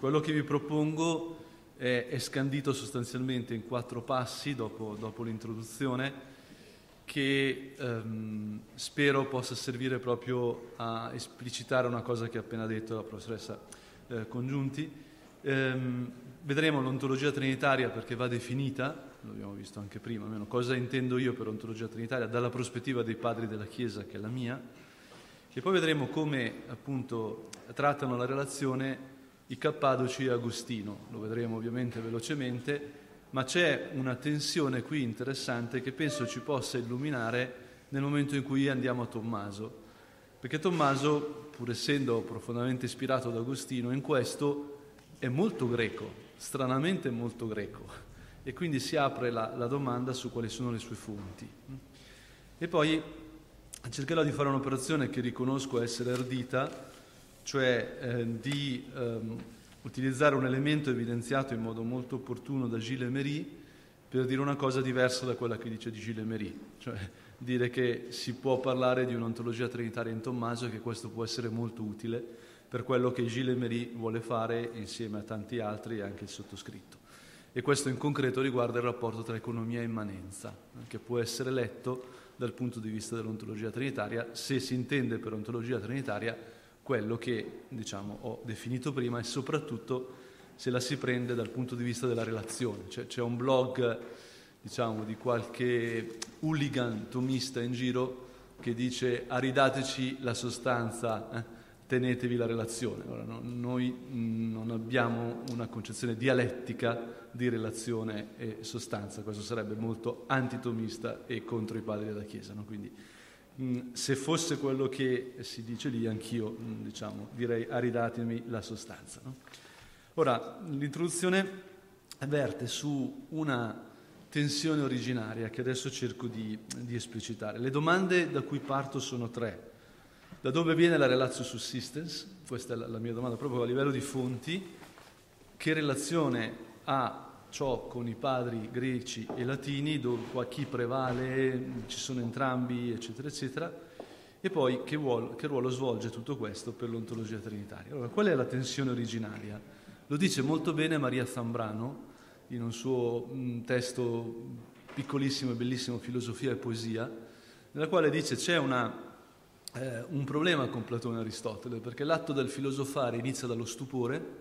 Quello che vi propongo è, è scandito sostanzialmente in quattro passi dopo, dopo l'introduzione che ehm, spero possa servire proprio a esplicitare una cosa che ha appena detto la professoressa eh, Congiunti. Ehm, vedremo l'ontologia trinitaria perché va definita, l'abbiamo visto anche prima, almeno cosa intendo io per ontologia trinitaria dalla prospettiva dei padri della Chiesa, che è la mia, e poi vedremo come appunto trattano la relazione i Cappadoci e Agostino, lo vedremo ovviamente velocemente, ma c'è una tensione qui interessante che penso ci possa illuminare nel momento in cui andiamo a Tommaso, perché Tommaso, pur essendo profondamente ispirato ad Agostino, in questo è molto greco, stranamente molto greco, e quindi si apre la, la domanda su quali sono le sue fonti. E poi cercherò di fare un'operazione che riconosco essere ardita, cioè eh, di ehm, utilizzare un elemento evidenziato in modo molto opportuno da Gilles Emery per dire una cosa diversa da quella che dice di Gilles Emery, cioè dire che si può parlare di un'ontologia trinitaria in Tommaso e che questo può essere molto utile per quello che Gilles Emery vuole fare insieme a tanti altri e anche il sottoscritto. E questo in concreto riguarda il rapporto tra economia e immanenza, che può essere letto dal punto di vista dell'ontologia trinitaria, se si intende per ontologia trinitaria quello che diciamo, ho definito prima e soprattutto se la si prende dal punto di vista della relazione. Cioè, c'è un blog diciamo, di qualche hooligan tomista in giro che dice aridateci la sostanza, eh, tenetevi la relazione. Ora, no, noi non abbiamo una concezione dialettica di relazione e sostanza, questo sarebbe molto antitomista e contro i padri della Chiesa. No? Quindi, Mm, se fosse quello che si dice lì, anch'io mm, diciamo, direi aridatemi la sostanza. No? Ora, l'introduzione verte su una tensione originaria che adesso cerco di, di, esplicitare. Le domande da cui parto sono tre. Da dove viene la relazio subsistence? Questa è la, la mia domanda proprio a livello di fonti. Che relazione ha ciò con i padri greci e latini, dove chi prevale, ci sono entrambi, eccetera, eccetera, e poi che, vuol, che ruolo svolge tutto questo per l'ontologia trinitaria. Allora, qual è la tensione originaria? Lo dice molto bene Maria Zambrano in un suo un testo piccolissimo e bellissimo, Filosofia e Poesia, nella quale dice c'è una, eh, un problema con Platone e Aristotele, perché l'atto del filosofare inizia dallo stupore,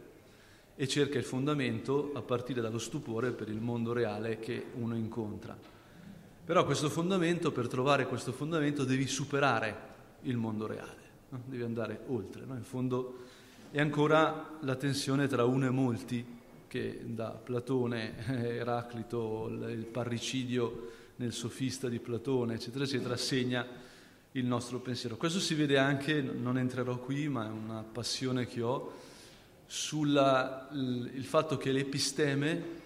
e cerca il fondamento a partire dallo stupore per il mondo reale che uno incontra. Però questo fondamento, per trovare questo fondamento, devi superare il mondo reale, no? devi andare oltre. No? In fondo è ancora la tensione tra uno e molti, che da Platone, Eraclito, il parricidio nel sofista di Platone, eccetera, eccetera, segna il nostro pensiero. Questo si vede anche, non entrerò qui, ma è una passione che ho, sul fatto che l'episteme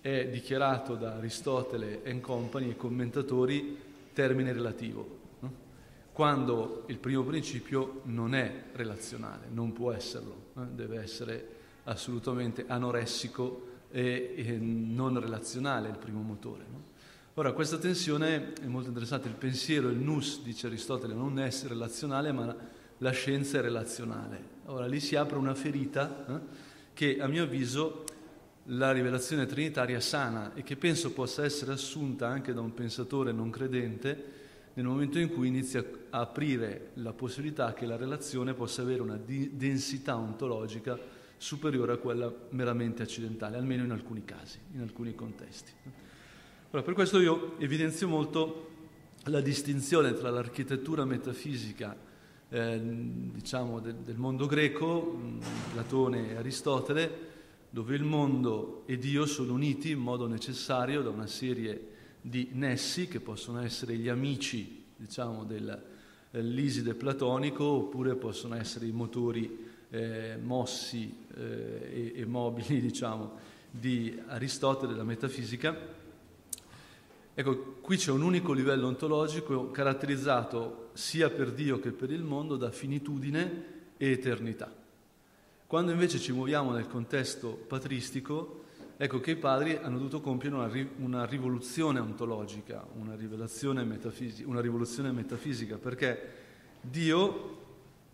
è dichiarato da Aristotele e compagni e commentatori termine relativo, no? quando il primo principio non è relazionale, non può esserlo, no? deve essere assolutamente anoressico e, e, non relazionale il primo motore. No? Ora, questa tensione è molto interessante, il pensiero, il nous, dice Aristotele, non è relazionale, ma la scienza è relazionale. Ora lì si apre una ferita eh, che a mio avviso la rivelazione trinitaria sana e che penso possa essere assunta anche da un pensatore non credente nel momento in cui inizia a aprire la possibilità che la relazione possa avere una di- densità ontologica superiore a quella meramente accidentale, almeno in alcuni casi, in alcuni contesti. Ora, per questo io evidenzio molto la distinzione tra l'architettura metafisica eh, diciamo, del, del, mondo greco, Platone e Aristotele, dove il mondo e Dio sono uniti in modo necessario da una serie di nessi che possono essere gli amici diciamo, del, dell'Iside platonico oppure possono essere i motori eh, mossi eh, e, e, mobili diciamo, di Aristotele, della metafisica. Ecco, qui c'è un unico livello ontologico caratterizzato sia per Dio che per il mondo da finitudine e eternità. Quando invece ci muoviamo nel contesto patristico, ecco che i padri hanno dovuto compiere una, ri- una rivoluzione ontologica, una, metafisi- una rivoluzione metafisica, perché Dio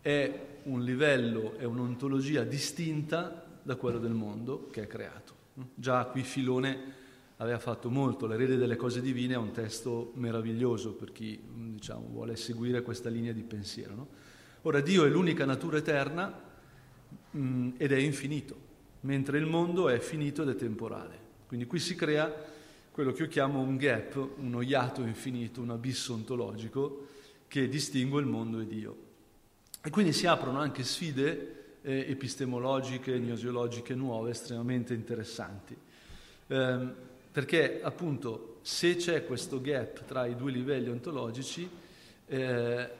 è un livello, è un'ontologia distinta da quello del mondo che è creato. Già qui Filone aveva fatto molto, l'erede delle cose divine è un testo meraviglioso per chi diciamo, vuole seguire questa linea di pensiero. No? Ora Dio è l'unica natura eterna mh, mm, ed è infinito, mentre il mondo è finito ed è temporale. Quindi qui si crea quello che io chiamo un gap, uno iato infinito, un abisso ontologico che distingue il mondo e Dio. E quindi si aprono anche sfide eh, epistemologiche, gnosiologiche nuove, estremamente interessanti. Eh, perché appunto se c'è questo gap tra i due livelli ontologici, eh,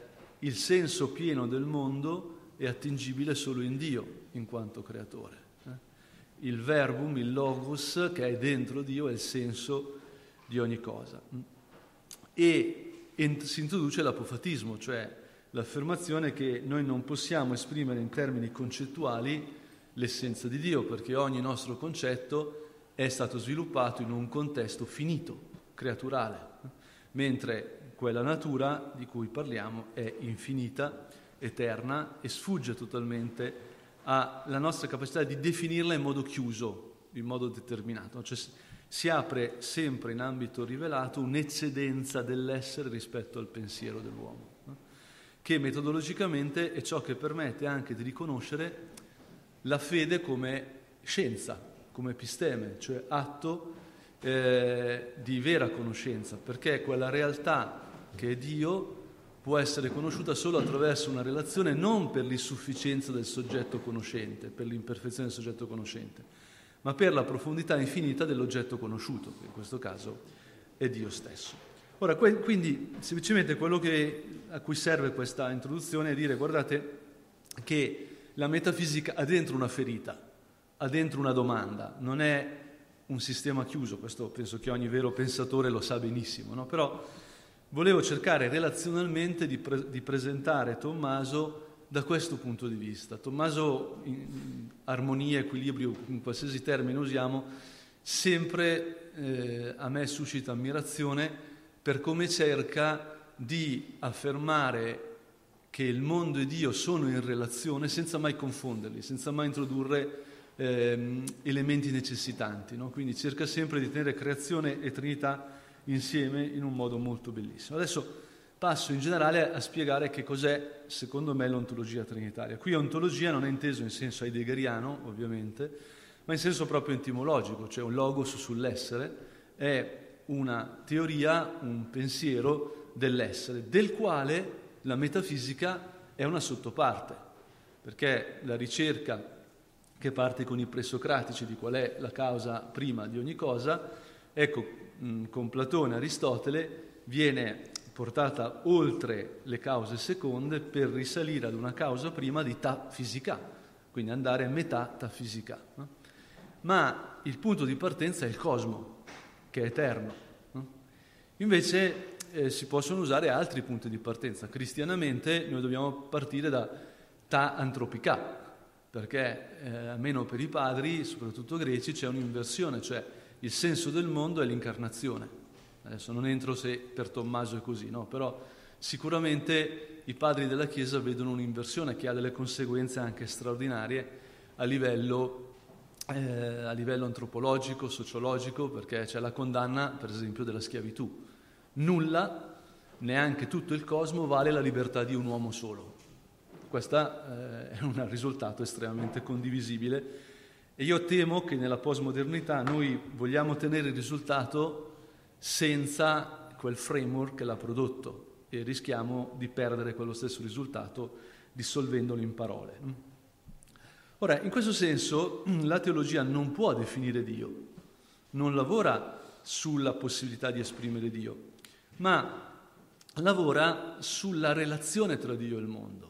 il senso pieno del mondo è attingibile solo in Dio in quanto creatore. Eh. Il verbum, il logos che è dentro Dio è il senso di ogni cosa. E, e si introduce l'apofatismo, cioè l'affermazione che noi non possiamo esprimere in termini concettuali l'essenza di Dio, perché ogni nostro concetto è stato sviluppato in un contesto finito, creaturale, mentre quella natura di cui parliamo è infinita, eterna e sfugge totalmente alla nostra capacità di definirla in modo chiuso, in modo determinato. Cioè, si apre sempre in ambito rivelato un'eccedenza dell'essere rispetto al pensiero dell'uomo, che metodologicamente è ciò che permette anche di riconoscere la fede come scienza, come episteme, cioè atto eh, di vera conoscenza, perché quella realtà che è Dio può essere conosciuta solo attraverso una relazione non per l'insufficienza del soggetto conoscente, per l'imperfezione del soggetto conoscente, ma per la profondità infinita dell'oggetto conosciuto, che in questo caso è Dio stesso. Ora, quindi semplicemente quello che, a cui serve questa introduzione è dire, guardate, che la metafisica ha dentro una ferita, ha dentro una domanda, non è un sistema chiuso, questo penso che ogni vero pensatore lo sa benissimo, no? però volevo cercare relazionalmente di, pre- di, presentare Tommaso da questo punto di vista. Tommaso, in, armonia, equilibrio, in qualsiasi termine usiamo, sempre eh, a me suscita ammirazione per come cerca di affermare che il mondo e Dio sono in relazione senza mai confonderli, senza mai introdurre ehm, elementi necessitanti. No? Quindi cerca sempre di tenere creazione e Trinità insieme in un modo molto bellissimo. Adesso passo in generale a spiegare che cos'è, secondo me, l'ontologia trinitaria. Qui ontologia non è inteso in senso heideggeriano, ovviamente, ma in senso proprio etimologico, cioè un logos sull'essere, è una teoria, un pensiero dell'essere, del quale la metafisica è una sottoparte, perché la ricerca che parte con i presocratici di qual è la causa prima di ogni cosa, ecco, con Platone Aristotele viene portata oltre le cause seconde per risalire ad una causa prima di ta fisica, quindi andare a metà ta fisica. Ma il punto di partenza è il cosmo, che è eterno. No? Invece eh, si possono usare altri punti di partenza. Cristianamente noi dobbiamo partire da ta antropica, perché eh, almeno per i padri, soprattutto greci, c'è un'inversione, cioè il senso del mondo è l'incarnazione. Adesso non entro se per Tommaso è così, no? però sicuramente i padri della Chiesa vedono un'inversione che ha delle conseguenze anche straordinarie a livello, eh, a livello antropologico, sociologico, perché c'è la condanna, per esempio, della schiavitù. Nulla, neanche tutto il cosmo, vale la libertà di un uomo solo. Questo eh, è un risultato estremamente condivisibile e io temo che nella postmodernità noi vogliamo ottenere il risultato senza quel framework che l'ha prodotto e rischiamo di perdere quello stesso risultato dissolvendolo in parole. Ora, in questo senso la teologia non può definire Dio, non lavora sulla possibilità di esprimere Dio, ma lavora sulla relazione tra Dio e il mondo.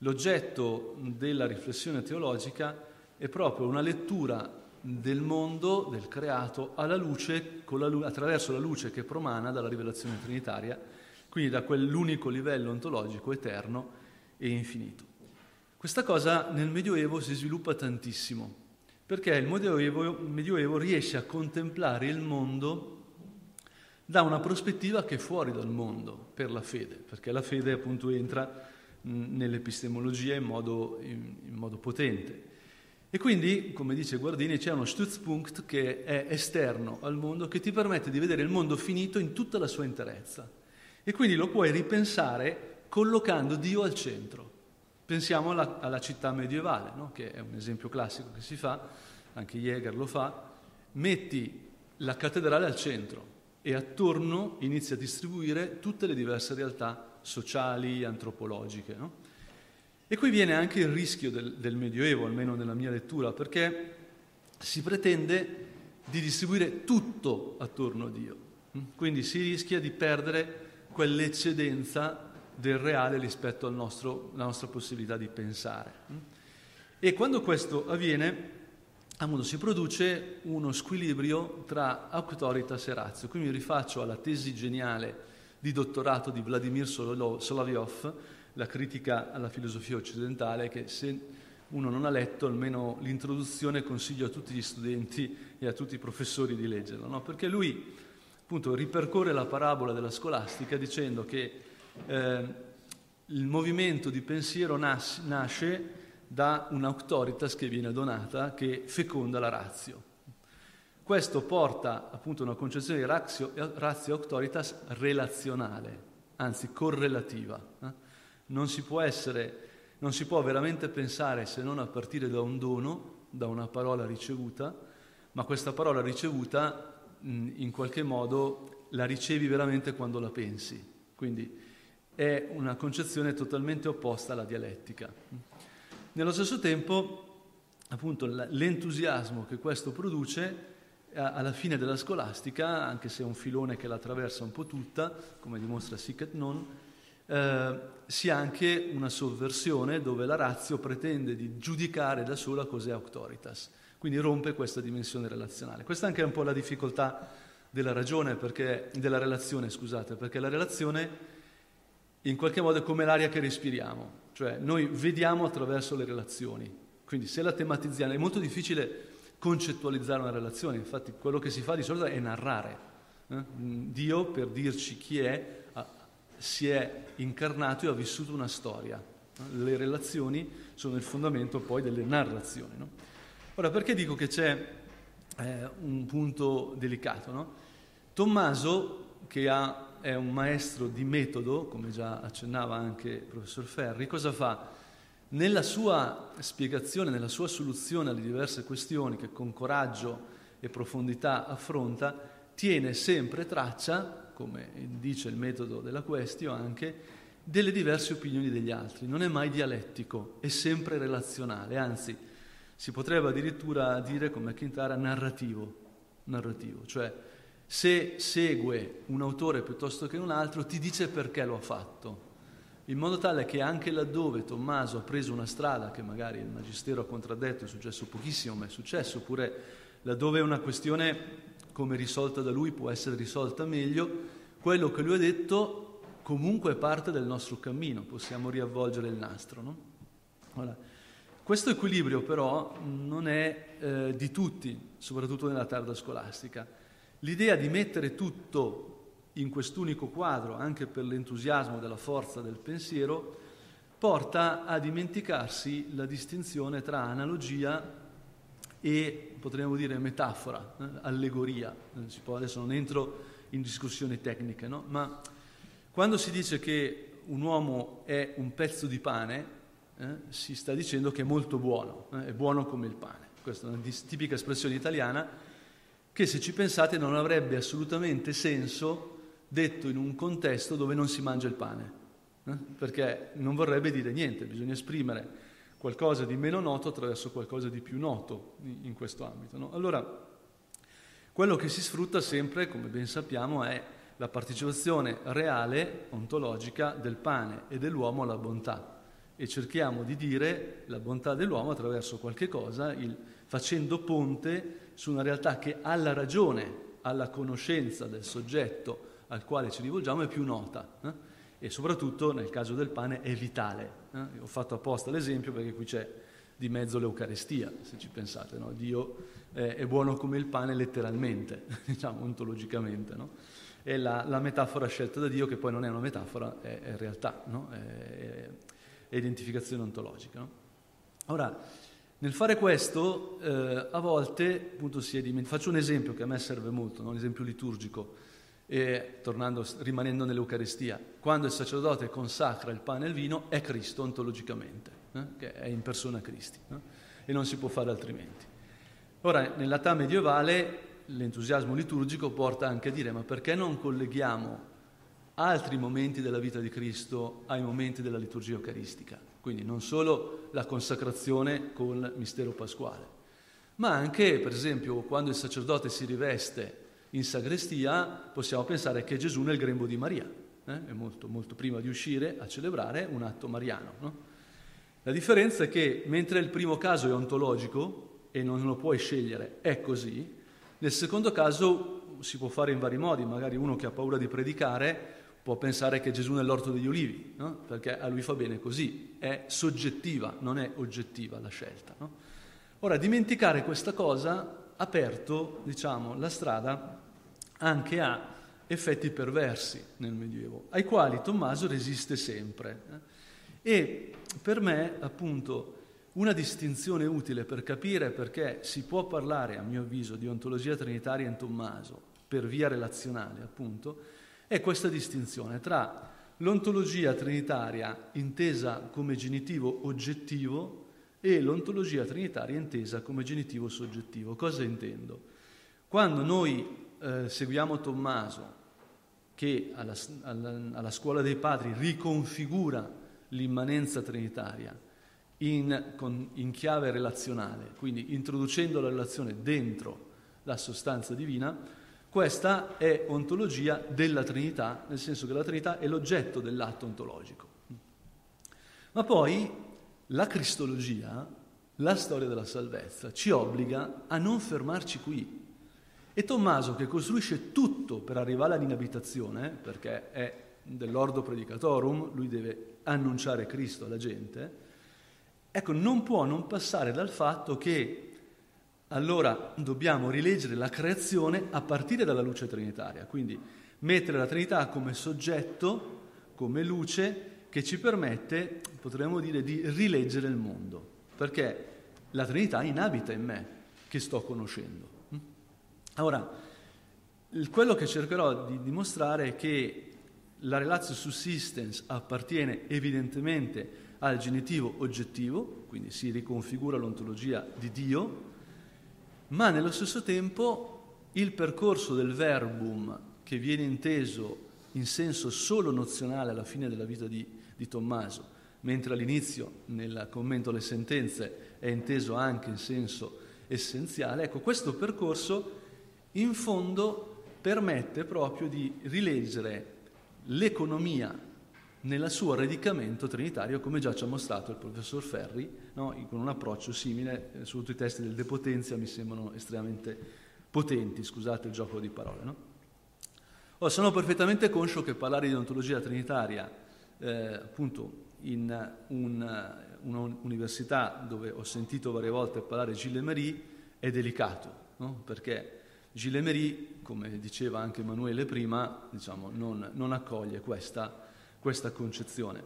L'oggetto della riflessione teologica è proprio una lettura del mondo, del creato, luce, la, attraverso la luce che promana dalla rivelazione trinitaria, quindi da quell'unico livello ontologico eterno e infinito. Questa cosa nel Medioevo si sviluppa tantissimo, perché il Medioevo, il Medioevo riesce a contemplare il mondo da una prospettiva che è fuori dal mondo per la fede, perché la fede appunto entra nell'epistemologia in modo, in, in modo potente. E quindi, come dice Guardini, c'è uno Stützpunkt che è esterno al mondo, che ti permette di vedere il mondo finito in tutta la sua interezza. E quindi lo puoi ripensare collocando Dio al centro. Pensiamo alla, alla città medievale, no? che è un esempio classico che si fa, anche Jäger lo fa, metti la cattedrale al centro e attorno inizi a distribuire tutte le diverse realtà sociali, antropologiche. No? E qui viene anche il rischio del, del Medioevo, almeno nella mia lettura, perché si pretende di distribuire tutto attorno a Dio. Quindi si rischia di perdere quell'eccedenza del reale rispetto alla nostra possibilità di pensare. E quando questo avviene, appunto, si produce uno squilibrio tra auctoritas e razio. Qui mi rifaccio alla tesi geniale di dottorato di Vladimir Solovyov, la critica alla filosofia occidentale, che se uno non ha letto, almeno l'introduzione consiglio a tutti gli studenti e a tutti i professori di leggerlo, no? perché lui appunto ripercorre la parabola della scolastica dicendo che eh, il movimento di pensiero nas- nasce da un'autoritas che viene donata, che feconda la razio. Questo porta appunto a una concezione di razio, razio auctoritas relazionale, anzi correlativa. Eh? Non si essere, non si può veramente pensare se non a partire da un dono, da una parola ricevuta, ma questa parola ricevuta in qualche modo la ricevi veramente quando la pensi. Quindi è una concezione totalmente opposta alla dialettica. Nello stesso tempo, appunto, l'entusiasmo che questo produce alla fine della scolastica, anche se è un filone che la attraversa un po' tutta, come dimostra Sic et Non, eh, sia anche una sovversione dove la razio pretende di giudicare da sola cos'è auctoritas, quindi rompe questa dimensione relazionale. Questa anche è un po' la difficoltà della ragione, perché, della relazione, scusate, perché la relazione in qualche modo è come l'aria che respiriamo, cioè noi vediamo attraverso le relazioni, quindi se la tematizziamo è molto difficile concettualizzare una relazione, infatti quello che si fa di solito è narrare. Eh? Dio, per dirci chi è, si è incarnato e ha vissuto una storia. Le relazioni sono il fondamento poi delle narrazioni. No? Ora, perché dico che c'è eh, un punto delicato? No? Tommaso, che ha, è un maestro di metodo, come già accennava anche il professor Ferri, cosa fa? Nella sua spiegazione, nella sua soluzione alle diverse questioni che con coraggio e profondità affronta, tiene sempre traccia come dice il metodo della questio anche, delle diverse opinioni degli altri. Non è mai dialettico, è sempre relazionale, anzi si potrebbe addirittura dire come McIntyre narrativo, narrativo, cioè se segue un autore piuttosto che un altro ti dice perché lo ha fatto, in modo tale che anche laddove Tommaso ha preso una strada che magari il Magistero ha contraddetto, è successo pochissimo, ma è successo, oppure laddove una questione come risolta da lui può essere risolta meglio, quello che lui ha detto comunque è parte del nostro cammino, possiamo riavvolgere il nastro. No? Allora, questo equilibrio però non è eh, di tutti, soprattutto nella tarda scolastica. L'idea di mettere tutto in quest'unico quadro, anche per l'entusiasmo della forza del pensiero, porta a dimenticarsi la distinzione tra analogia e potremmo dire metafora, eh, allegoria. Adesso non entro in discussioni tecniche, no? ma quando si dice che un uomo è un pezzo di pane, eh, si sta dicendo che è molto buono, eh, è buono come il pane. Questa è una tipica espressione italiana che se ci pensate non avrebbe assolutamente senso detto in un contesto dove non si mangia il pane, eh, perché non vorrebbe dire niente, bisogna esprimere qualcosa di meno noto attraverso qualcosa di più noto in questo ambito. No? Allora, quello che si sfrutta sempre, come ben sappiamo, è la partecipazione reale, ontologica, del pane e dell'uomo alla bontà. E cerchiamo di dire la bontà dell'uomo attraverso qualche cosa, il, facendo ponte su una realtà che alla ragione, alla conoscenza del soggetto al quale ci rivolgiamo è più nota. Eh? e soprattutto nel caso del pane è vitale. Eh? Ho fatto apposta l'esempio perché qui c'è di mezzo l'Eucarestia, se ci pensate, no? Dio eh, è buono come il pane letteralmente, diciamo ontologicamente. No? È la, la, metafora scelta da Dio che poi non è una metafora, è, è realtà, no? è, è, identificazione ontologica. Ora, Nel fare questo, eh, a volte, appunto, si è dimenticato. Faccio un esempio che a me serve molto, un esempio liturgico, e, tornando, rimanendo nell'Eucaristia. Quando il sacerdote consacra il pane e il vino, è Cristo ontologicamente, eh? che è in persona Cristi, no? e non si può fare altrimenti. Ora, nell'età medievale, l'entusiasmo liturgico porta anche a dire: ma perché non colleghiamo altri momenti della vita di Cristo ai momenti della liturgia eucaristica? Quindi non solo la consacrazione con il mistero pasquale, ma anche, per esempio, quando il sacerdote si riveste in sagrestia, possiamo pensare che Gesù nel grembo di Maria, eh? è molto, molto prima di uscire a celebrare un atto mariano. No? La differenza è che mentre il primo caso è ontologico e non lo puoi scegliere, è così, nel secondo caso si può fare in vari modi, magari uno che ha paura di predicare può pensare che Gesù nell'orto degli ulivi, no? perché a lui fa bene così, è soggettiva, non è oggettiva la scelta. No? Ora, dimenticare questa cosa ha aperto diciamo, la strada anche a effetti perversi nel Medioevo, ai quali Tommaso resiste sempre. Eh? E per me, appunto, una distinzione utile per capire perché si può parlare, a mio avviso, di ontologia trinitaria in Tommaso per via relazionale, appunto, è questa distinzione tra l'ontologia trinitaria intesa come genitivo oggettivo e l'ontologia trinitaria intesa come genitivo soggettivo. Cosa intendo? Quando noi eh, seguiamo Tommaso, che alla, alla, alla, scuola dei padri riconfigura l'immanenza trinitaria in, con, in chiave relazionale, quindi introducendo la relazione dentro la sostanza divina, questa è ontologia della Trinità, nel senso che la Trinità è l'oggetto dell'atto ontologico. Ma poi la Cristologia, la storia della salvezza, ci obbliga a non fermarci qui. E Tommaso, che costruisce tutto per arrivare all'inabitazione, perché è dell'ordo predicatorum, lui deve annunciare Cristo alla gente, ecco, non può non passare dal fatto che allora dobbiamo rileggere la creazione a partire dalla luce trinitaria, quindi mettere la Trinità come soggetto, come luce che ci permette, potremmo dire, di rileggere il mondo, perché la Trinità inabita in me, che sto conoscendo. Ora, quello che cercherò di dimostrare è che la relazio subsistence appartiene evidentemente al genitivo oggettivo, quindi si riconfigura l'ontologia di Dio, ma nello stesso tempo il percorso del verbum che viene inteso in senso solo nozionale alla fine della vita di, di Tommaso, mentre all'inizio nel commento alle sentenze è inteso anche in senso essenziale, ecco questo percorso in fondo permette proprio di rileggere l'economia nel suo radicamento trinitario, come già ci ha mostrato il professor Ferri, no? con un approccio simile, eh, soprattutto i testi del De Potenzia mi sembrano estremamente potenti, scusate il gioco di parole. No? Oh, sono perfettamente conscio che parlare di ontologia trinitaria, eh, appunto in un, un'università dove ho sentito varie volte parlare Gilles Emery, è delicato, no? perché Gilles Emery, come diceva anche Emanuele prima, diciamo, non, non accoglie questa questa concezione.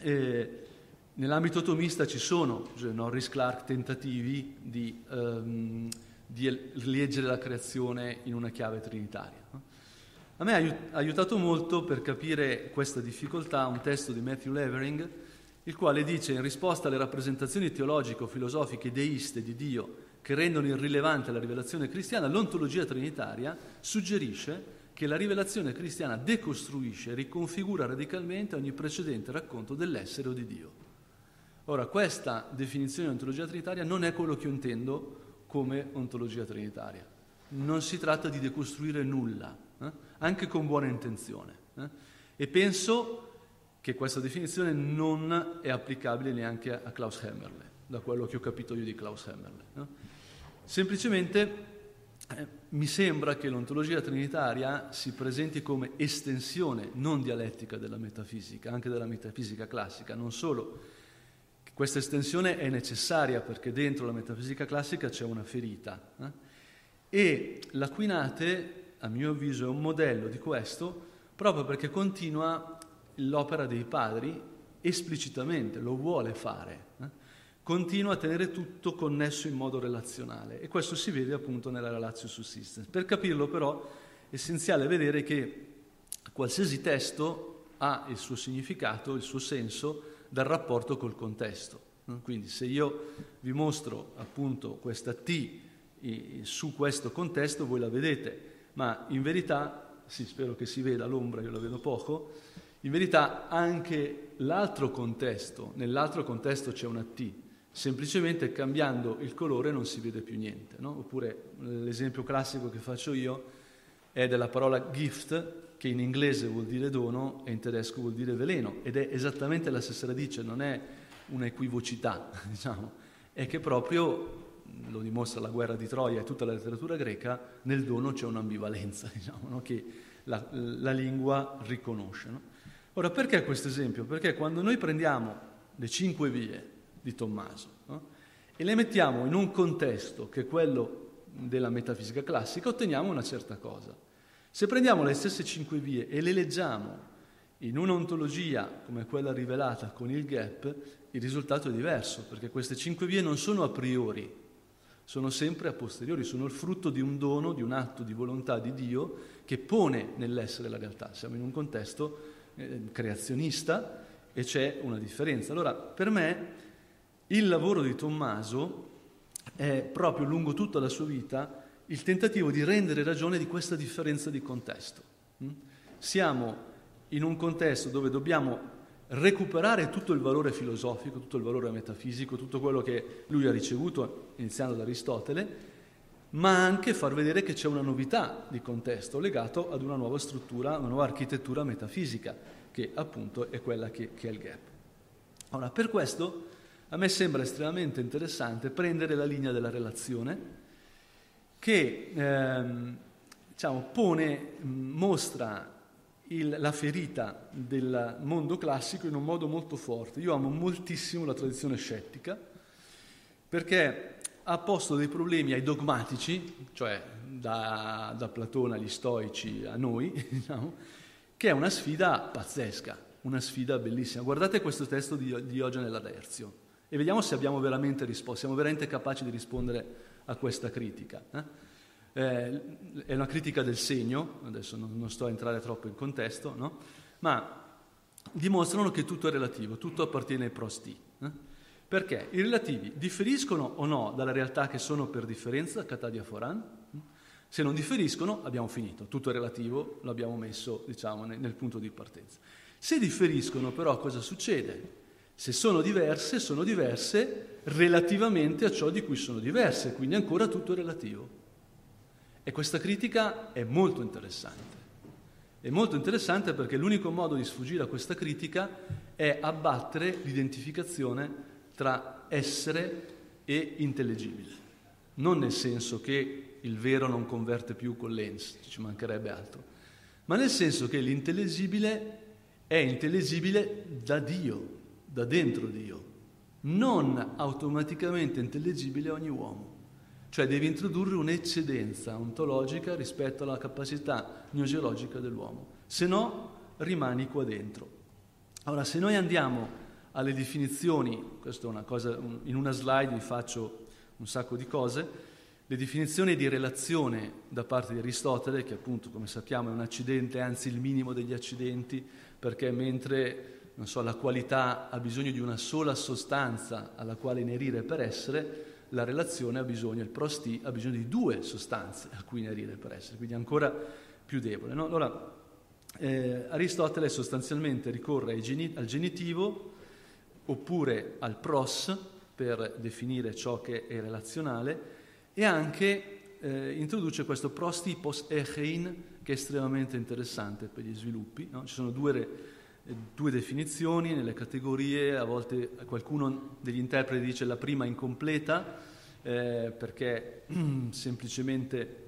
E nell'ambito tomista ci sono, cioè Norris Clark, tentativi di, um, di leggere la creazione in una chiave trinitaria. A me ha aiutato molto per capire questa difficoltà un testo di Matthew Levering, il quale dice in risposta alle rappresentazioni teologico-filosofiche deiste di Dio che rendono irrilevante la rivelazione cristiana, l'ontologia trinitaria suggerisce che la rivelazione cristiana decostruisce e riconfigura radicalmente ogni precedente racconto dell'essere o di Dio. Ora, questa definizione di ontologia trinitaria non è quello che io intendo come ontologia trinitaria. Non si tratta di decostruire nulla, eh? anche con buona intenzione. Eh? E penso che questa definizione non è applicabile neanche a Klaus Hemmerle, da quello che ho capito io di Klaus Hemmerle. Eh? Semplicemente eh, mi sembra che l'ontologia trinitaria si presenti come estensione non dialettica della metafisica, anche della metafisica classica. Non solo, questa estensione è necessaria perché dentro la metafisica classica c'è una ferita. Eh? E l'Aquinate, a mio avviso, è un modello di questo proprio perché continua l'opera dei padri esplicitamente, lo vuole fare. Eh? Continua a tenere tutto connesso in modo relazionale e questo si vede appunto nella relatio subsistence. Per capirlo però è essenziale vedere che qualsiasi testo ha il suo significato, il suo senso dal rapporto col contesto. Quindi se io vi mostro appunto questa T su questo contesto, voi la vedete, ma in verità, sì, spero che si veda l'ombra, io la vedo poco, in verità anche l'altro contesto, nell'altro contesto c'è una T, semplicemente cambiando il colore non si vede più niente. No? Oppure l'esempio classico che faccio io è della parola gift, che in inglese vuol dire dono e in tedesco vuol dire veleno, ed è esattamente la stessa radice, non è un'equivocità, diciamo, è che proprio, lo dimostra la guerra di Troia e tutta la letteratura greca, nel dono c'è un'ambivalenza, diciamo, no? che la, la, lingua riconosce. No? Ora, perché questo esempio? Perché quando noi prendiamo le cinque vie di Tommaso no? e le mettiamo in un contesto che è quello della metafisica classica, otteniamo una certa cosa. Se prendiamo le stesse cinque vie e le leggiamo in un'ontologia come quella rivelata con il gap, il risultato è diverso, perché queste cinque vie non sono a priori, sono sempre a posteriori, sono il frutto di un dono, di un atto di volontà di Dio che pone nell'essere la realtà. Siamo in un contesto eh, creazionista e c'è una differenza. Allora, per me, il lavoro di Tommaso è proprio lungo tutta la sua vita il tentativo di rendere ragione di questa differenza di contesto. Mm? Siamo in un contesto dove dobbiamo recuperare tutto il valore filosofico, tutto il valore metafisico, tutto quello che lui ha ricevuto, iniziando da Aristotele, ma anche far vedere che c'è una novità di contesto legato ad una nuova struttura, una nuova architettura metafisica, che appunto è quella che, che è il gap. Ora, per questo a me sembra estremamente interessante prendere la linea della relazione, che ehm, diciamo, pone, mostra il, la ferita del mondo classico in un modo molto forte. Io amo moltissimo la tradizione scettica perché ha posto dei problemi ai dogmatici, cioè da, da Platone agli stoici a noi, diciamo, che è una sfida pazzesca, una sfida bellissima. Guardate questo testo di Diogene Laderzio e vediamo se veramente risposto, siamo veramente capaci di rispondere a questa critica. Eh? Eh, è una critica del segno, adesso non, non, sto a entrare troppo in contesto, no? ma dimostrano che tutto è relativo, tutto appartiene ai prosti. Eh? Perché i relativi differiscono o no dalla realtà che sono per differenza, Catadia Foran? Se non differiscono abbiamo finito, tutto è relativo, lo abbiamo messo diciamo, nel punto di partenza. Se differiscono però cosa succede? Se sono diverse, sono diverse relativamente a ciò di cui sono diverse, quindi ancora tutto è relativo. E questa critica è molto interessante. È molto interessante perché l'unico modo di sfuggire a questa critica è abbattere l'identificazione tra essere e intellegibile. Non nel senso che il vero non converte più con l'ens, ci mancherebbe altro, ma nel senso che l'intellegibile è intellegibile da Dio, da dentro Dio, non automaticamente intellegibile a ogni uomo. Cioè devi introdurre un'eccedenza ontologica rispetto alla capacità gnoseologica dell'uomo, se no rimani qua dentro. Ora, se noi andiamo alle definizioni, questa è una cosa, in una slide vi faccio un sacco di cose, le definizioni di relazione da parte di Aristotele, che appunto come sappiamo è un accidente, anzi il minimo degli accidenti, perché mentre non so, la qualità ha bisogno di una sola sostanza alla quale inerire per essere, la relazione ha bisogno, il prosti ha bisogno di due sostanze a cui inerire per essere, quindi ancora più debole. No? Allora, eh, Aristotele sostanzialmente ricorre geni- al genitivo oppure al pros per definire ciò che è relazionale e anche eh, introduce questo prostipos echein che è estremamente interessante per gli sviluppi. No? Ci sono due re- due definizioni nelle categorie, a volte qualcuno degli interpreti dice la prima incompleta eh, perché semplicemente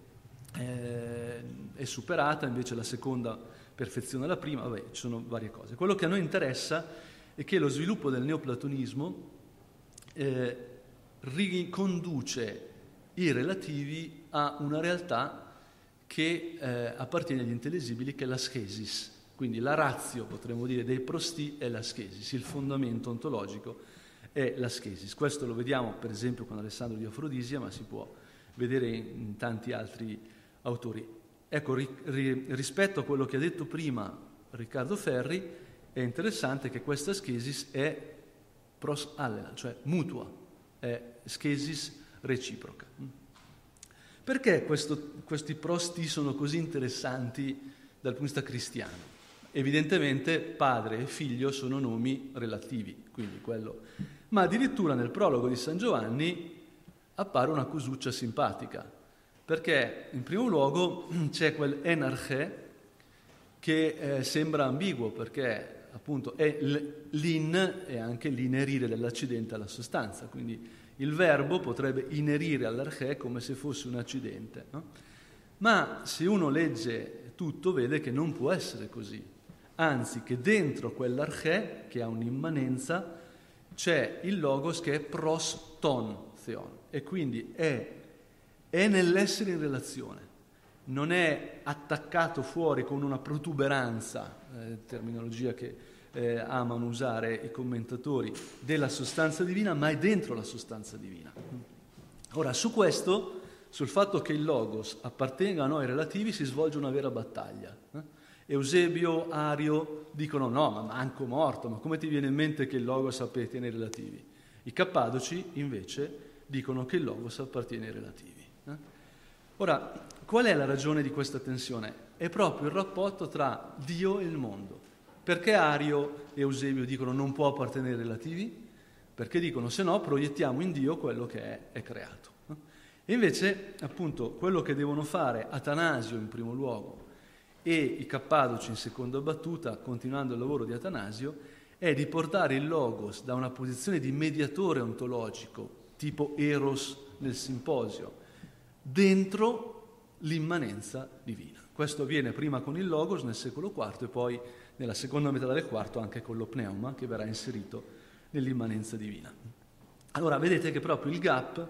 eh, è superata, invece la seconda perfeziona la prima, vabbè, ci sono varie cose. Quello che a noi interessa è che lo sviluppo del neoplatonismo eh, riconduce i relativi a una realtà che eh, appartiene agli intellisibili, che è la schesis quindi la razio, potremmo dire, dei prosti è la schesis, il fondamento ontologico è è la schesis. Questo lo vediamo per esempio con Alessandro di Afrodisia, ma si può vedere in tanti altri autori. Ecco, ri, ri, rispetto a quello che ha detto prima Riccardo Ferri, è interessante che questa schesis è pros allela, cioè mutua, è schesis reciproca. Perché questo, questi prosti sono così interessanti dal punto di vista cristiano? Evidentemente padre e figlio sono nomi relativi, quindi quello. Ma addirittura nel prologo di San Giovanni appare una cosuccia simpatica, perché in primo luogo c'è quel enarche che eh, sembra ambiguo, perché appunto è l'in e anche l'inerire dell'accidente alla sostanza, quindi il verbo potrebbe inerire all'arche come se fosse un accidente. No? Ma se uno legge tutto vede che non può essere così, anzi che dentro quell'arche, che ha un'immanenza, c'è il logos che è pros ton theon, e quindi è, è nell'essere in relazione, non è attaccato fuori con una protuberanza, eh, terminologia che eh, amano usare i commentatori, della sostanza divina, ma è dentro la sostanza divina. Ora, su questo, sul fatto che il logos appartenga a noi relativi, si svolge una vera battaglia. Eh? Eusebio, Ario dicono no, ma manco morto, ma come ti viene in mente che il logos appartiene ai relativi? I cappadoci invece dicono che il logos appartiene ai relativi. Eh? Ora, qual è la ragione di questa tensione? È proprio il rapporto tra Dio e il mondo. Perché Ario e Eusebio dicono non può appartenere ai relativi? Perché dicono se no proiettiamo in Dio quello che è, è creato. Eh? E invece, appunto, quello che devono fare Atanasio in primo luogo e i Cappadoci in seconda battuta, continuando il lavoro di Atanasio, è di portare il Logos da una posizione di mediatore ontologico, tipo Eros nel simposio, dentro l'immanenza divina. Questo avviene prima con il Logos nel secolo IV e poi nella seconda metà del IV anche con lo pneuma che verrà inserito nell'immanenza divina. Allora vedete che proprio il gap,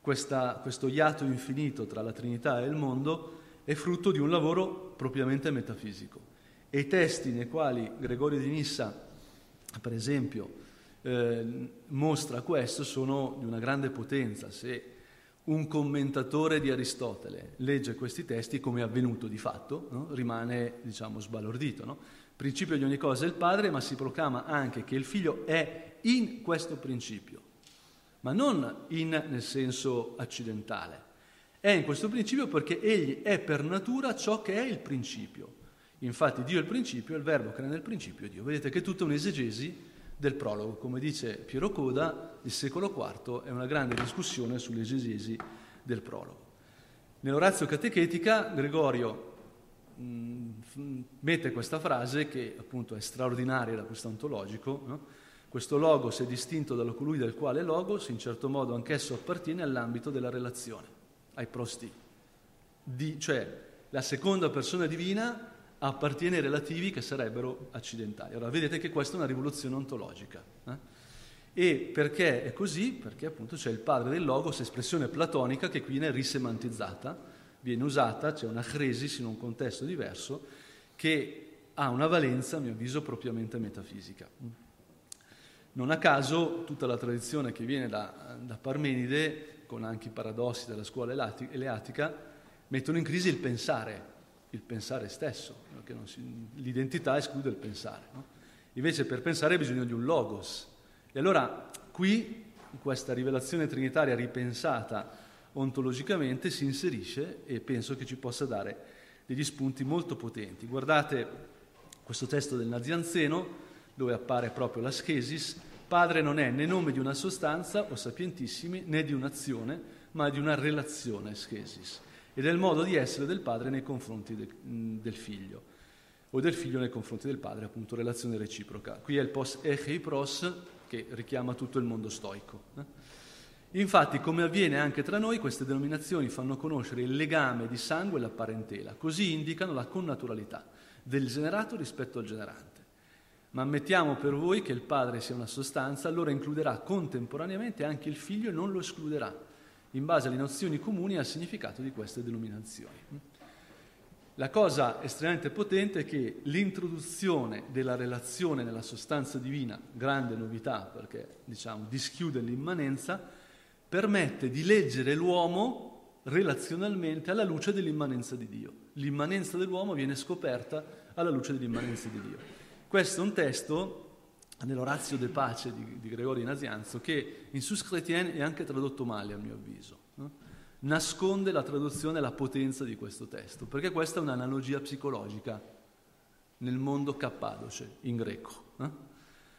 questa, questo iato infinito tra la Trinità e il mondo, è frutto di un lavoro propriamente metafisico. E i testi nei quali Gregorio di Nissa, per esempio, eh, mostra questo sono di una grande potenza. Se un commentatore di Aristotele legge questi testi, come è avvenuto di fatto, no? rimane diciamo, sbalordito. No? Principio di ogni cosa è il padre, ma si proclama anche che il figlio è in questo principio, ma non in nel senso accidentale, è in questo principio perché egli è per natura ciò che è il principio. Infatti Dio è il principio, il verbo che è nel principio è Dio. Vedete che è tutta un'esegesi del prologo. Come dice Piero Coda, il secolo IV è una grande discussione sull'esegesi del prologo. Nell'orazio catechetica Gregorio mh, mm, mette questa frase che appunto è straordinaria da questo ontologico, no? questo logos è distinto da colui del quale logos, in certo modo anch'esso appartiene all'ambito della relazione ai prosti, di, cioè la seconda persona divina appartiene ai relativi che sarebbero accidentali. Allora vedete che questa è una rivoluzione ontologica. Eh? E perché è così? Perché appunto c'è il padre del logos, espressione platonica che qui viene risemantizzata, viene usata, c'è una cresis in un contesto diverso che ha una valenza, a mio avviso, propriamente metafisica. Non a caso tutta la tradizione che viene da, da Parmenide con anche i paradossi della scuola eleatica, mettono in crisi il pensare, il pensare stesso, si, l'identità esclude il pensare. No? Invece per pensare hai bisogno di un logos. E allora qui, in questa rivelazione trinitaria ripensata ontologicamente, si inserisce e penso che ci possa dare degli spunti molto potenti. Guardate questo testo del Nazianzeno, dove appare proprio la schesis, Padre non è né nome di una sostanza, o sapientissimi, né di un'azione, ma di una relazione, schesis, ed è il modo di essere del Padre nei confronti de, del Figlio, o del Figlio nei confronti del Padre, appunto, relazione reciproca. Qui è il post echei pros che richiama tutto il mondo stoico. Eh? Infatti, come avviene anche tra noi, queste denominazioni fanno conoscere il legame di sangue e la parentela, così indicano la connaturalità del generato rispetto al generante ma ammettiamo per voi che il Padre sia una sostanza, allora includerà contemporaneamente anche il Figlio e non lo escluderà, in base alle nozioni comuni e al significato di queste denominazioni. La cosa estremamente potente è che l'introduzione della relazione nella sostanza divina, grande novità perché diciamo dischiude l'immanenza, permette di leggere l'uomo relazionalmente alla luce dell'immanenza di Dio. L'immanenza dell'uomo viene scoperta alla luce dell'immanenza di Dio. Questo è un testo nell'Orazio de Pace di, di Gregorio Nazianzo che in Sus Chrétien è anche tradotto male a mio avviso. No? nasconde la traduzione e la potenza di questo testo, perché questa è un'analogia psicologica nel mondo cappadoce, in greco. Eh?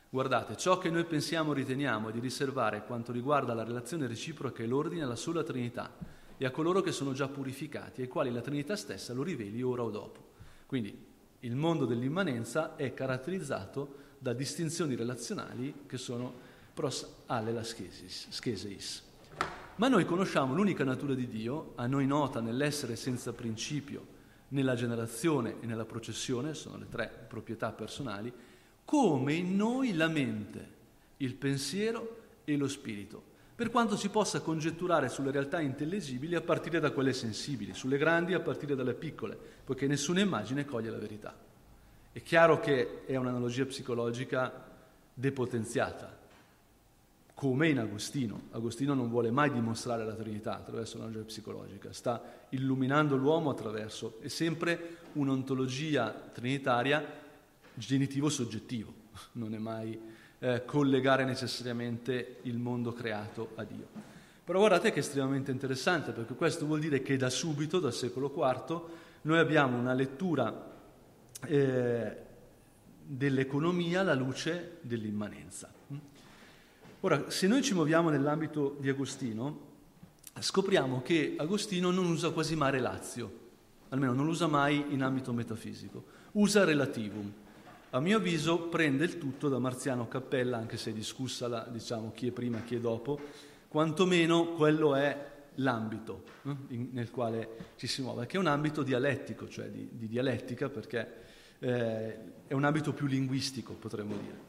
Guardate, ciò che noi pensiamo riteniamo di riservare quanto riguarda la relazione reciproca e l'ordine alla sola Trinità e a coloro che sono già purificati, ai quali la Trinità stessa lo riveli ora o dopo. Quindi il mondo dell'immanenza è caratterizzato da distinzioni relazionali che sono pros alle la schesis. Ma noi conosciamo l'unica natura di Dio, a noi nota nell'essere senza principio, nella generazione e nella processione, sono le tre proprietà personali, come in noi la mente, il pensiero e lo spirito, per quanto si possa congetturare sulle realtà intellegibili a partire da quelle sensibili, sulle grandi a partire dalle piccole, poiché nessuna immagine coglie la verità. È chiaro che è un'analogia psicologica depotenziata, come in Agostino. Agostino non vuole mai dimostrare la Trinità attraverso l'analogia psicologica, sta illuminando l'uomo attraverso, è sempre un'ontologia trinitaria genitivo-soggettivo, non è mai eh, collegare necessariamente il mondo creato a Dio. Però guardate che è estremamente interessante perché questo vuol dire che da subito, dal secolo IV, noi abbiamo una lettura eh, dell'economia alla luce dell'immanenza. Ora, se noi ci muoviamo nell'ambito di Agostino, scopriamo che Agostino non usa quasi mai relazio, almeno non lo usa mai in ambito metafisico, usa relativum. A mio avviso prende il tutto da Marziano Cappella, anche se è discussa la, diciamo, chi è prima, chi è dopo, quantomeno quello è l'ambito eh, in, nel quale ci si muove, che è un ambito dialettico, cioè di, di dialettica, perché eh, è un ambito più linguistico, potremmo dire.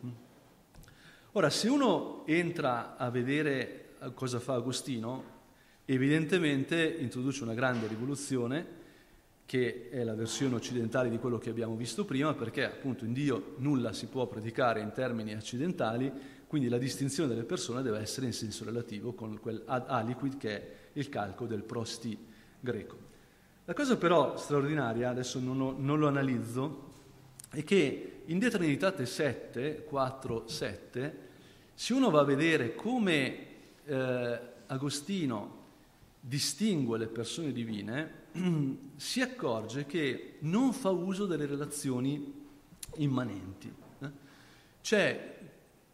Ora, se uno entra a vedere eh, cosa fa Agostino, evidentemente introduce una grande rivoluzione, che è la versione occidentale di quello che abbiamo visto prima, perché appunto in Dio nulla si può predicare in termini accidentali, quindi la distinzione delle persone deve essere in senso relativo con quel ad aliquid che è il calco del prosti greco. La cosa però straordinaria, adesso non lo, non lo analizzo, è che in De Trinitate 7, 4, 7, se uno va a vedere come eh, Agostino distingue le persone divine, si accorge che non fa uso delle relazioni immanenti. Eh? C'è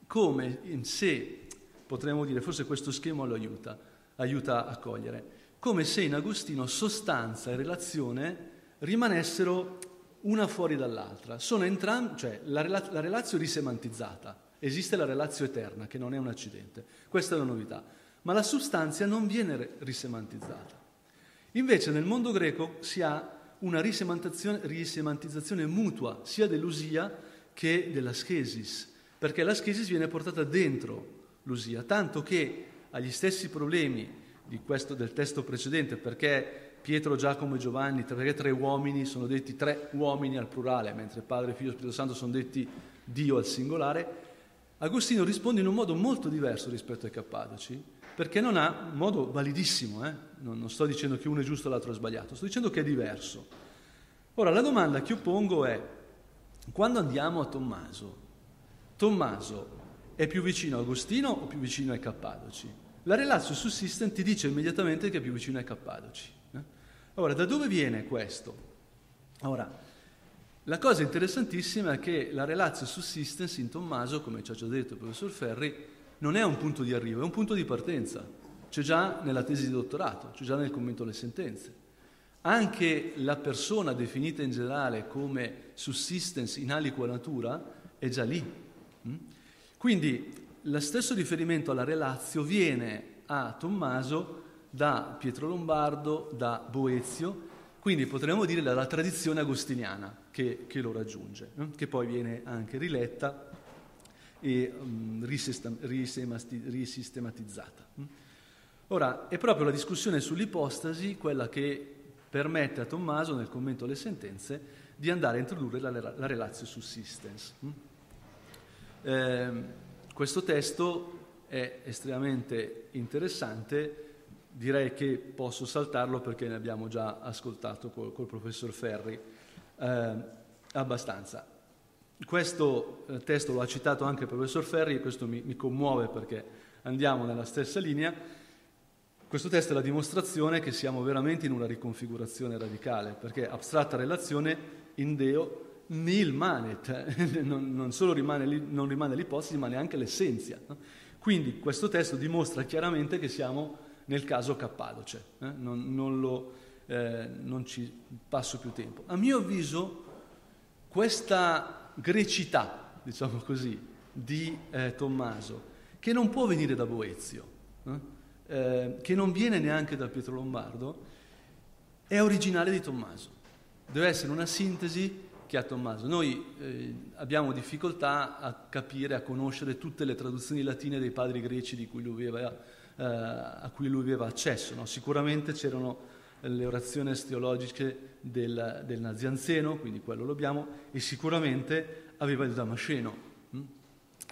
come sé, potremmo dire, forse questo schema lo aiuta, aiuta a cogliere, come se in Agostino sostanza e relazione rimanessero una fuori dall'altra. Sono entrambe, cioè la, rela- la relazione risemantizzata, esiste la relazione eterna che non è un accidente, questa è una novità, ma la sostanza non viene risemantizzata. Invece nel mondo greco si ha una risemantizzazione mutua sia dell'usia che della schesis, perché la schesis viene portata dentro l'usia, tanto che agli stessi problemi questo, del testo precedente, perché Pietro, Giacomo e Giovanni, perché tre uomini sono detti tre uomini al plurale, mentre Padre, Figlio e Spirito Santo sono detti Dio al singolare, Agostino risponde in un modo molto diverso rispetto ai Cappadoci, perché non ha modo validissimo, eh? non, non sto dicendo che uno è giusto e l'altro è sbagliato, sto dicendo che è diverso. Ora, la domanda che io pongo è, quando andiamo a Tommaso, Tommaso è più vicino a Agostino o più vicino ai Cappadoci? La relazio sussistent ti dice immediatamente che è più vicino ai Cappadoci. Ora, da dove viene questo? Ora, la cosa interessantissima è che la relazio subsistence in Tommaso, come ci ha già detto il professor Ferri, non è un punto di arrivo, è un punto di partenza. C'è già nella tesi di dottorato, c'è già nel commento alle sentenze. Anche la persona definita in generale come subsistence in aliqua natura è già lì. Mm? Quindi lo stesso riferimento alla relazio viene a Tommaso da Pietro Lombardo, da Boezio, quindi potremmo dire dalla tradizione agostiniana che, che lo raggiunge, eh? che poi viene anche riletta e um, risistematizzata. Ora, è proprio la discussione sull'ipostasi quella che permette a Tommaso nel commento alle sentenze di andare a introdurre la, la relatio subsistens. Mm? Eh, questo testo è estremamente interessante, direi che posso saltarlo perché ne abbiamo già ascoltato col, col professor Ferri eh, abbastanza. Questo eh, testo lo ha citato anche il professor Ferri e questo mi, mi commuove perché andiamo nella stessa linea. Questo testo è la dimostrazione che siamo veramente in una riconfigurazione radicale, perché abstratta relazione in Deo nil manet, non, non solo rimane, non rimane l'ipotesi, ma neanche l'essenza. Quindi questo testo dimostra chiaramente che siamo nel caso Cappadoce, eh? non, non, lo, eh, non ci passo più tempo. A mio avviso questa grecità, diciamo così, di eh, Tommaso, che non può venire da Boezio, eh, eh, che non viene neanche da Pietro Lombardo, è originale di Tommaso. Deve essere una sintesi che ha Tommaso. Noi eh, abbiamo difficoltà a capire, a conoscere tutte le traduzioni latine dei padri greci cui aveva, eh, a cui lui aveva accesso. No? Sicuramente c'erano le orazioni teologiche del, del Nazianzeno, quindi quello lo abbiamo, e sicuramente aveva il Damasceno, hm?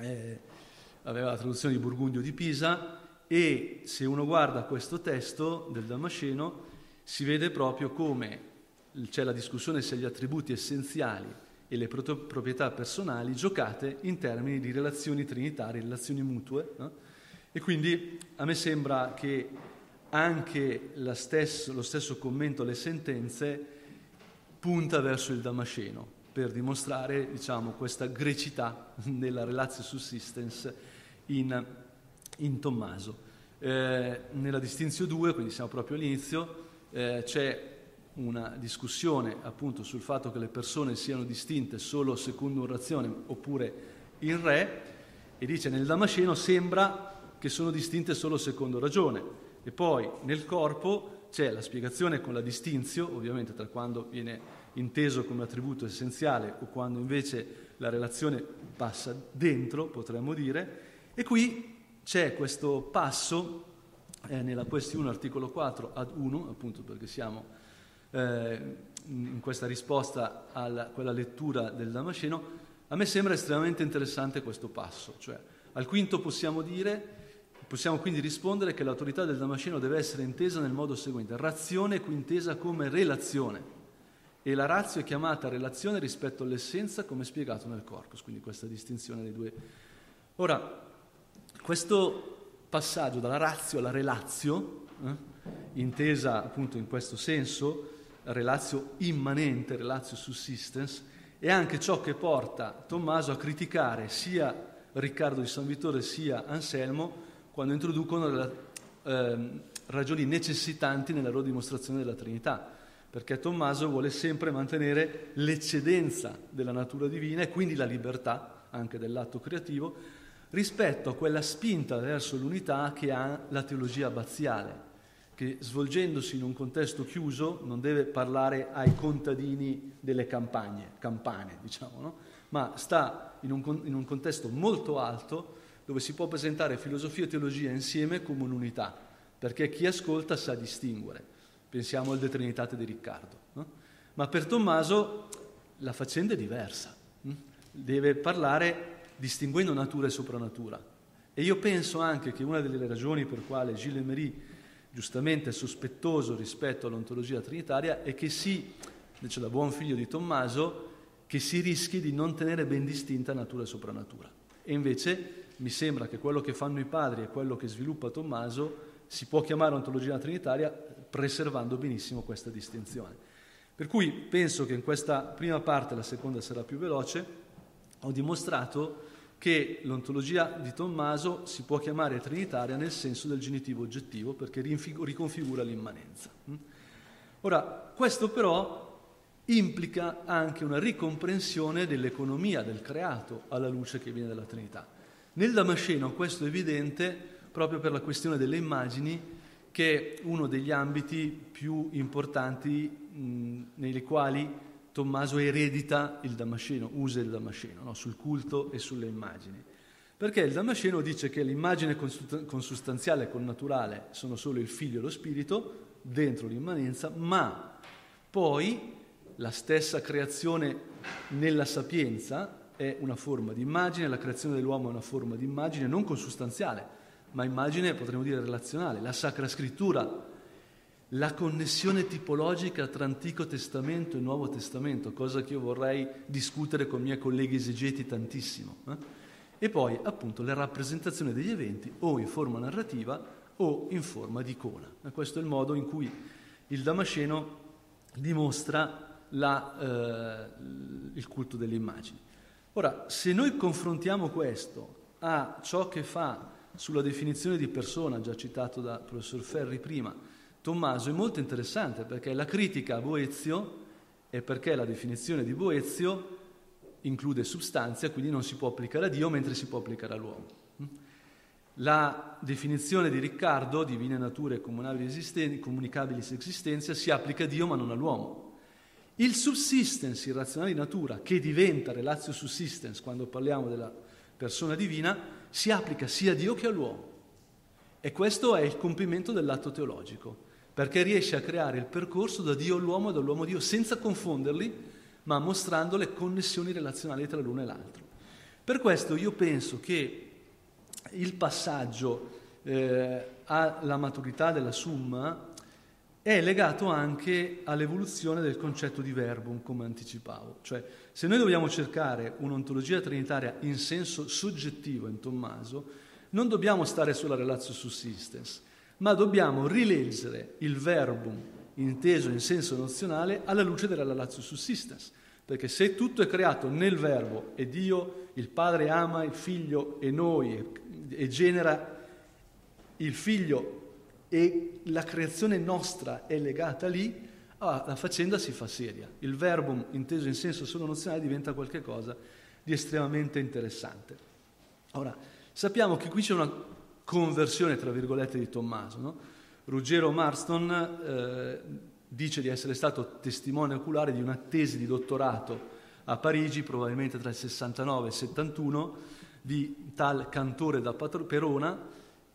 eh, aveva la traduzione di Burgundio di Pisa e se uno guarda questo testo del Damasceno si vede proprio come c'è la discussione se gli attributi essenziali e le proprietà personali giocate in termini di relazioni trinitarie, relazioni mutue. No? E quindi a me sembra che anche stesso, lo stesso commento alle sentenze punta verso il Damasceno per dimostrare diciamo, questa grecità della relazio subsistence in, in Tommaso. Eh, nella distinzione 2, quindi siamo proprio all'inizio, eh, c'è una discussione appunto sul fatto che le persone siano distinte solo secondo orazione oppure in re e dice nel Damasceno sembra che sono distinte solo secondo ragione e poi nel corpo c'è la spiegazione con la distinzio ovviamente tra quando viene inteso come attributo essenziale o quando invece la relazione passa dentro potremmo dire e qui c'è questo passo eh, nella questione articolo 4 ad 1 appunto perché siamo eh, in questa risposta a quella lettura del Damasceno, a me sembra estremamente interessante questo passo. Cioè, al quinto possiamo dire, possiamo quindi rispondere che l'autorità del Damasceno deve essere intesa nel modo seguente, razione qui intesa come relazione e la razio è chiamata relazione rispetto all'essenza come spiegato nel corpus, quindi questa distinzione dei due. Ora, questo passaggio dalla razio alla relazio, eh, intesa appunto in questo senso, relazio immanente, relazio subsistence, è anche ciò che porta Tommaso a criticare sia Riccardo di San Vittore sia Anselmo quando introducono la, eh, ragioni necessitanti nella loro dimostrazione della Trinità, perché Tommaso vuole sempre mantenere l'eccedenza della natura divina e quindi la libertà anche dell'atto creativo rispetto a quella spinta verso l'unità che ha la teologia abbaziale, che svolgendosi in un contesto chiuso non deve parlare ai contadini delle campagne, campane, diciamo, no? ma sta in un, in un, contesto molto alto dove si può presentare filosofia e teologia insieme come un'unità, perché chi ascolta sa distinguere. Pensiamo al De Trinitate di Riccardo. No? Ma per Tommaso la faccenda è diversa, hm? deve parlare distinguendo natura e soprannatura. E io penso anche che una delle ragioni per quale Gilles Emery giustamente sospettoso rispetto all'ontologia trinitaria è che si, dice da buon figlio di Tommaso, che si rischi di non tenere ben distinta natura e soprannatura. E invece mi sembra che quello che fanno i padri e quello che sviluppa Tommaso si può chiamare ontologia trinitaria preservando benissimo questa distinzione. Per cui penso che in questa prima parte, la seconda sarà più veloce, ho dimostrato che l'ontologia di Tommaso si può chiamare trinitaria nel senso del genitivo oggettivo perché riconfigura l'immanenza. Mm? Ora, questo però implica anche una ricomprensione dell'economia del creato alla luce che viene dalla Trinità. Nel Damasceno questo è evidente proprio per la questione delle immagini che è uno degli ambiti più importanti mh, nei quali Tommaso eredita il Damasceno, usa il Damasceno no? sul culto e sulle immagini. Perché il Damasceno dice che l'immagine consustanziale e connaturale sono solo il figlio e lo spirito, dentro l'immanenza, ma Poi la stessa creazione nella sapienza è una forma di immagine, la creazione dell'uomo è una forma di immagine non consustanziale, ma immagine potremmo dire relazionale. La Sacra Scrittura, la connessione tipologica tra Antico Testamento e Nuovo Testamento, cosa che io vorrei discutere con i miei colleghi esegeti tantissimo. Eh? E poi appunto la rappresentazione degli eventi o in forma narrativa o in forma di icona. Questo è il modo in cui il Damasceno dimostra la, eh, il culto delle immagini. Ora, se noi confrontiamo questo a ciò che fa sulla definizione di persona, già citato dal professor Ferri prima, Tommaso, è molto interessante perché la critica a Boezio è perché la definizione di Boezio include substanza, quindi non si può applicare a Dio mentre si può applicare all'uomo. La definizione di Riccardo, divine nature comunicabilis existentia, si applica a Dio ma non all'uomo. Il subsistence irrazionale di natura, che diventa relatio subsistence quando parliamo della persona divina, si applica sia a Dio che all'uomo. E questo è il compimento dell'atto teologico, perché riesce a creare il percorso da Dio all'uomo e dall'uomo a Dio senza confonderli, ma mostrando le connessioni relazionali tra l'uno e l'altro. Per questo io penso che il passaggio eh, alla maturità della summa è legato anche all'evoluzione del concetto di verbum, come anticipavo. Cioè, se noi dobbiamo cercare un'ontologia trinitaria in senso soggettivo in Tommaso, non dobbiamo stare sulla relazio subsistence, ma dobbiamo rileggere il verbum inteso in senso nozionale alla luce della relazio subsistence. Perché se tutto è creato nel verbo e Dio, il Padre ama il figlio e noi e genera il figlio e la creazione nostra è legata lì, ah, la faccenda si fa seria. Il verbo inteso in senso solo nozionale diventa qualcosa di estremamente interessante. Ora, sappiamo che qui c'è una conversione, tra virgolette, di Tommaso. No? Ruggero Marston eh, dice di essere stato testimone oculare di una tesi di dottorato a Parigi, probabilmente tra il 69 e il 71, di tal cantore da Perona,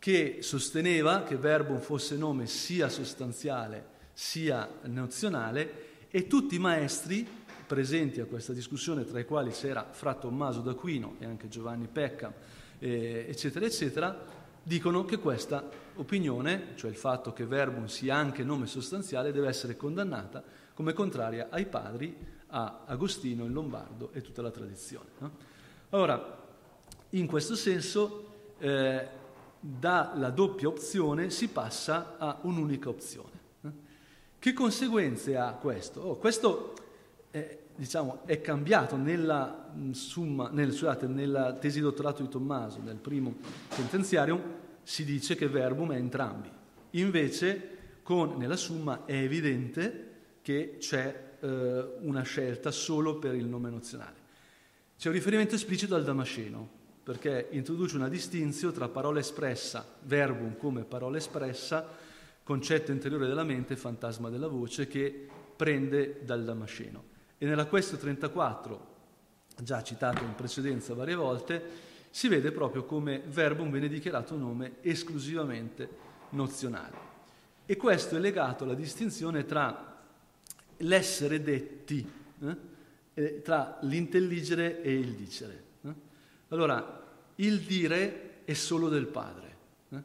che sosteneva che verbum fosse nome sia sostanziale sia nozionale e tutti i maestri presenti a questa discussione, tra i quali c'era Fra Tommaso d'Aquino e anche Giovanni Pecca, eh, eccetera, eccetera, dicono che questa opinione, cioè il fatto che verbum sia anche nome sostanziale, deve essere condannata come contraria ai padri, a Agostino, il Lombardo e tutta la tradizione. No? Allora, in questo senso, eh, dalla doppia opzione si passa a un'unica opzione. Che conseguenze ha questo? Oh, questo è, diciamo, è cambiato nella, summa, nel, scusate, nella tesi di dottorato di Tommaso, nel primo sentenziario, si dice che verbum è entrambi. Invece, con, nella summa è evidente che c'è eh, una scelta solo per il nome nozionale. C'è un riferimento esplicito al Damasceno, perché introduce una distinzione tra parola espressa, verbum come parola espressa, concetto interiore della mente, fantasma della voce, che prende dal Damasceno. E nella Questo 34, già citato in precedenza varie volte, si vede proprio come verbum viene dichiarato un nome esclusivamente nozionale. E questo è legato alla distinzione tra l'essere detti, eh, tra l'intelligere e il dicere. Allora, il dire è solo del Padre. Eh?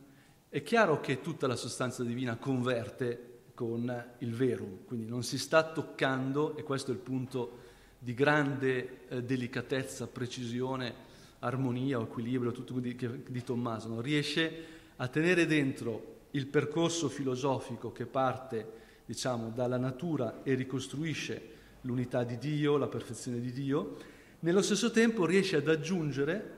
È chiaro che tutta la sostanza divina converte con il verum, quindi non si sta toccando, e questo è il punto di grande eh, delicatezza, precisione, armonia equilibrio, tutto di, di Tommaso, no? riesce a tenere dentro il percorso filosofico che parte diciamo, dalla natura e ricostruisce l'unità di Dio, la perfezione di Dio, nello stesso tempo riesce ad aggiungere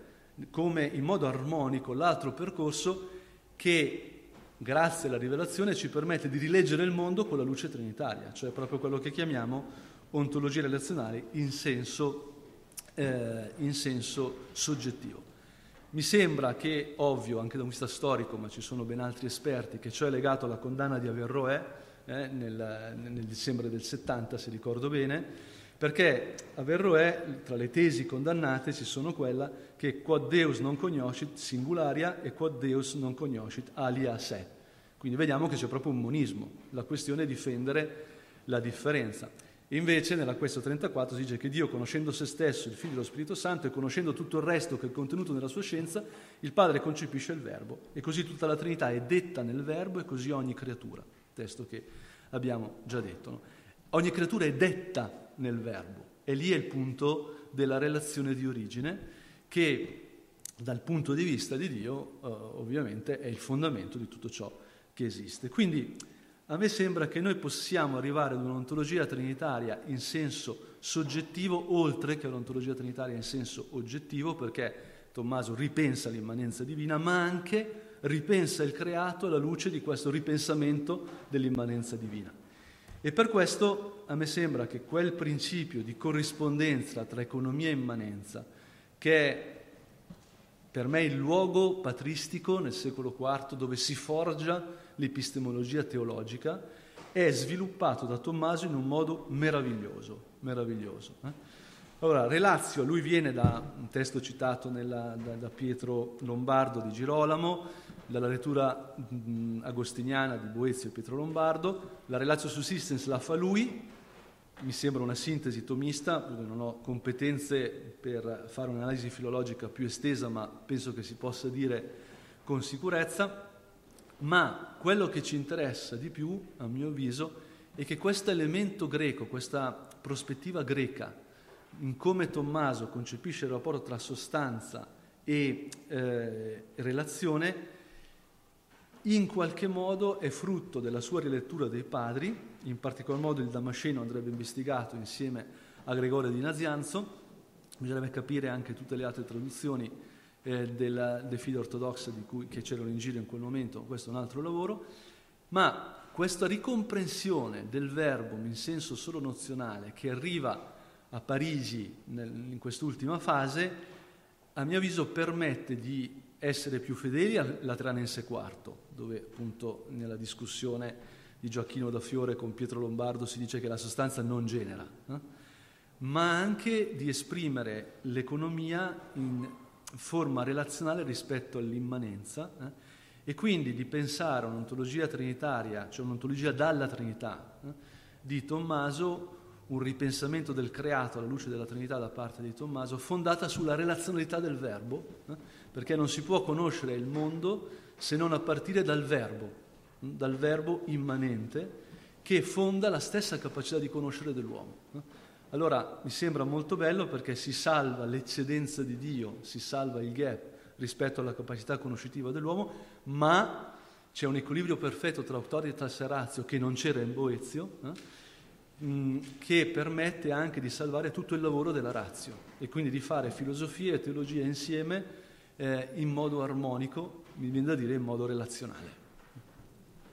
come in modo armonico l'altro percorso che grazie alla rivelazione ci permette di rileggere il mondo con la luce trinitaria, cioè proprio quello che chiamiamo ontologie relazionali in senso eh, in senso soggettivo. Mi sembra che, ovvio, anche da un vista storico, ma ci sono ben altri esperti, che ciò è legato alla condanna di Averroè eh, nel, nel, dicembre del 70, se ricordo bene, perché Averroè, tra le tesi condannate, ci sono quella che quod Deus non conoscit singularia e quod Deus non conoscit alia a sé. Quindi vediamo che c'è proprio un monismo, la questione è difendere la differenza. Invece nella questo 34 si dice che Dio, conoscendo se stesso, il Figlio e lo Spirito Santo e conoscendo tutto il resto che è contenuto nella sua scienza, il Padre concepisce il Verbo e così tutta la Trinità è detta nel Verbo e così ogni creatura, testo che abbiamo già detto. No? Ogni creatura è detta nel Verbo e lì è il punto della relazione di origine che dal punto di vista di Dio eh, ovviamente è il fondamento di tutto ciò che esiste. Quindi a me sembra che noi possiamo arrivare ad un'ontologia trinitaria in senso soggettivo, oltre che un'ontologia trinitaria in senso oggettivo, perché Tommaso ripensa l'immanenza divina, ma anche ripensa il creato alla luce di questo ripensamento dell'immanenza divina. E per questo a me sembra che quel principio di corrispondenza tra economia e immanenza, che è per me il luogo patristico nel secolo IV dove si forgia l'epistemologia teologica, è sviluppato da Tommaso in un modo meraviglioso, meraviglioso. Eh? Allora, Relazio, lui viene da un testo citato nella, da, da, Pietro Lombardo di Girolamo, dalla lettura mh, agostiniana di Boezio e Pietro Lombardo, la Relazio Subsistence la fa lui, mi sembra una sintesi tomista, non ho competenze per fare un'analisi filologica più estesa, ma penso che si possa dire con sicurezza. Ma quello che ci interessa di più, a mio avviso, è che questo elemento greco, questa prospettiva greca, in come Tommaso concepisce il rapporto tra sostanza e eh, relazione, in qualche modo è frutto della sua rilettura dei padri, in particolar modo il Damasceno andrebbe investigato insieme a Gregorio di Nazianzo, bisognerebbe capire anche tutte le altre traduzioni eh, della, de fide ortodossa cui, che c'erano in giro in quel momento, questo è un altro lavoro, ma questa ricomprensione del verbo in senso solo nozionale che arriva a Parigi nel, in quest'ultima fase, a mio avviso permette di essere più fedeli al Lateranense IV, dove appunto nella discussione di Gioacchino da Fiore con Pietro Lombardo si dice che la sostanza non genera, eh? ma anche di esprimere l'economia in forma relazionale rispetto all'immanenza eh? e quindi di pensare a un'ontologia trinitaria, cioè un'ontologia dalla Trinità, eh? di Tommaso, un ripensamento del creato alla luce della Trinità da parte di Tommaso, fondata sulla relazionalità del verbo, eh? Perché non si può conoscere il mondo se non a partire dal verbo, hm? dal verbo immanente, che fonda la stessa capacità di conoscere dell'uomo. Allora mi sembra molto bello perché si salva l'eccedenza di Dio, si salva il gap rispetto alla capacità conoscitiva dell'uomo, ma c'è un equilibrio perfetto tra autoritas e razio che non c'era in Boezio, eh, mm, che permette anche di salvare tutto il lavoro della razio e quindi di fare filosofia e teologia insieme eh, in modo armonico, mi viene da dire in modo relazionale.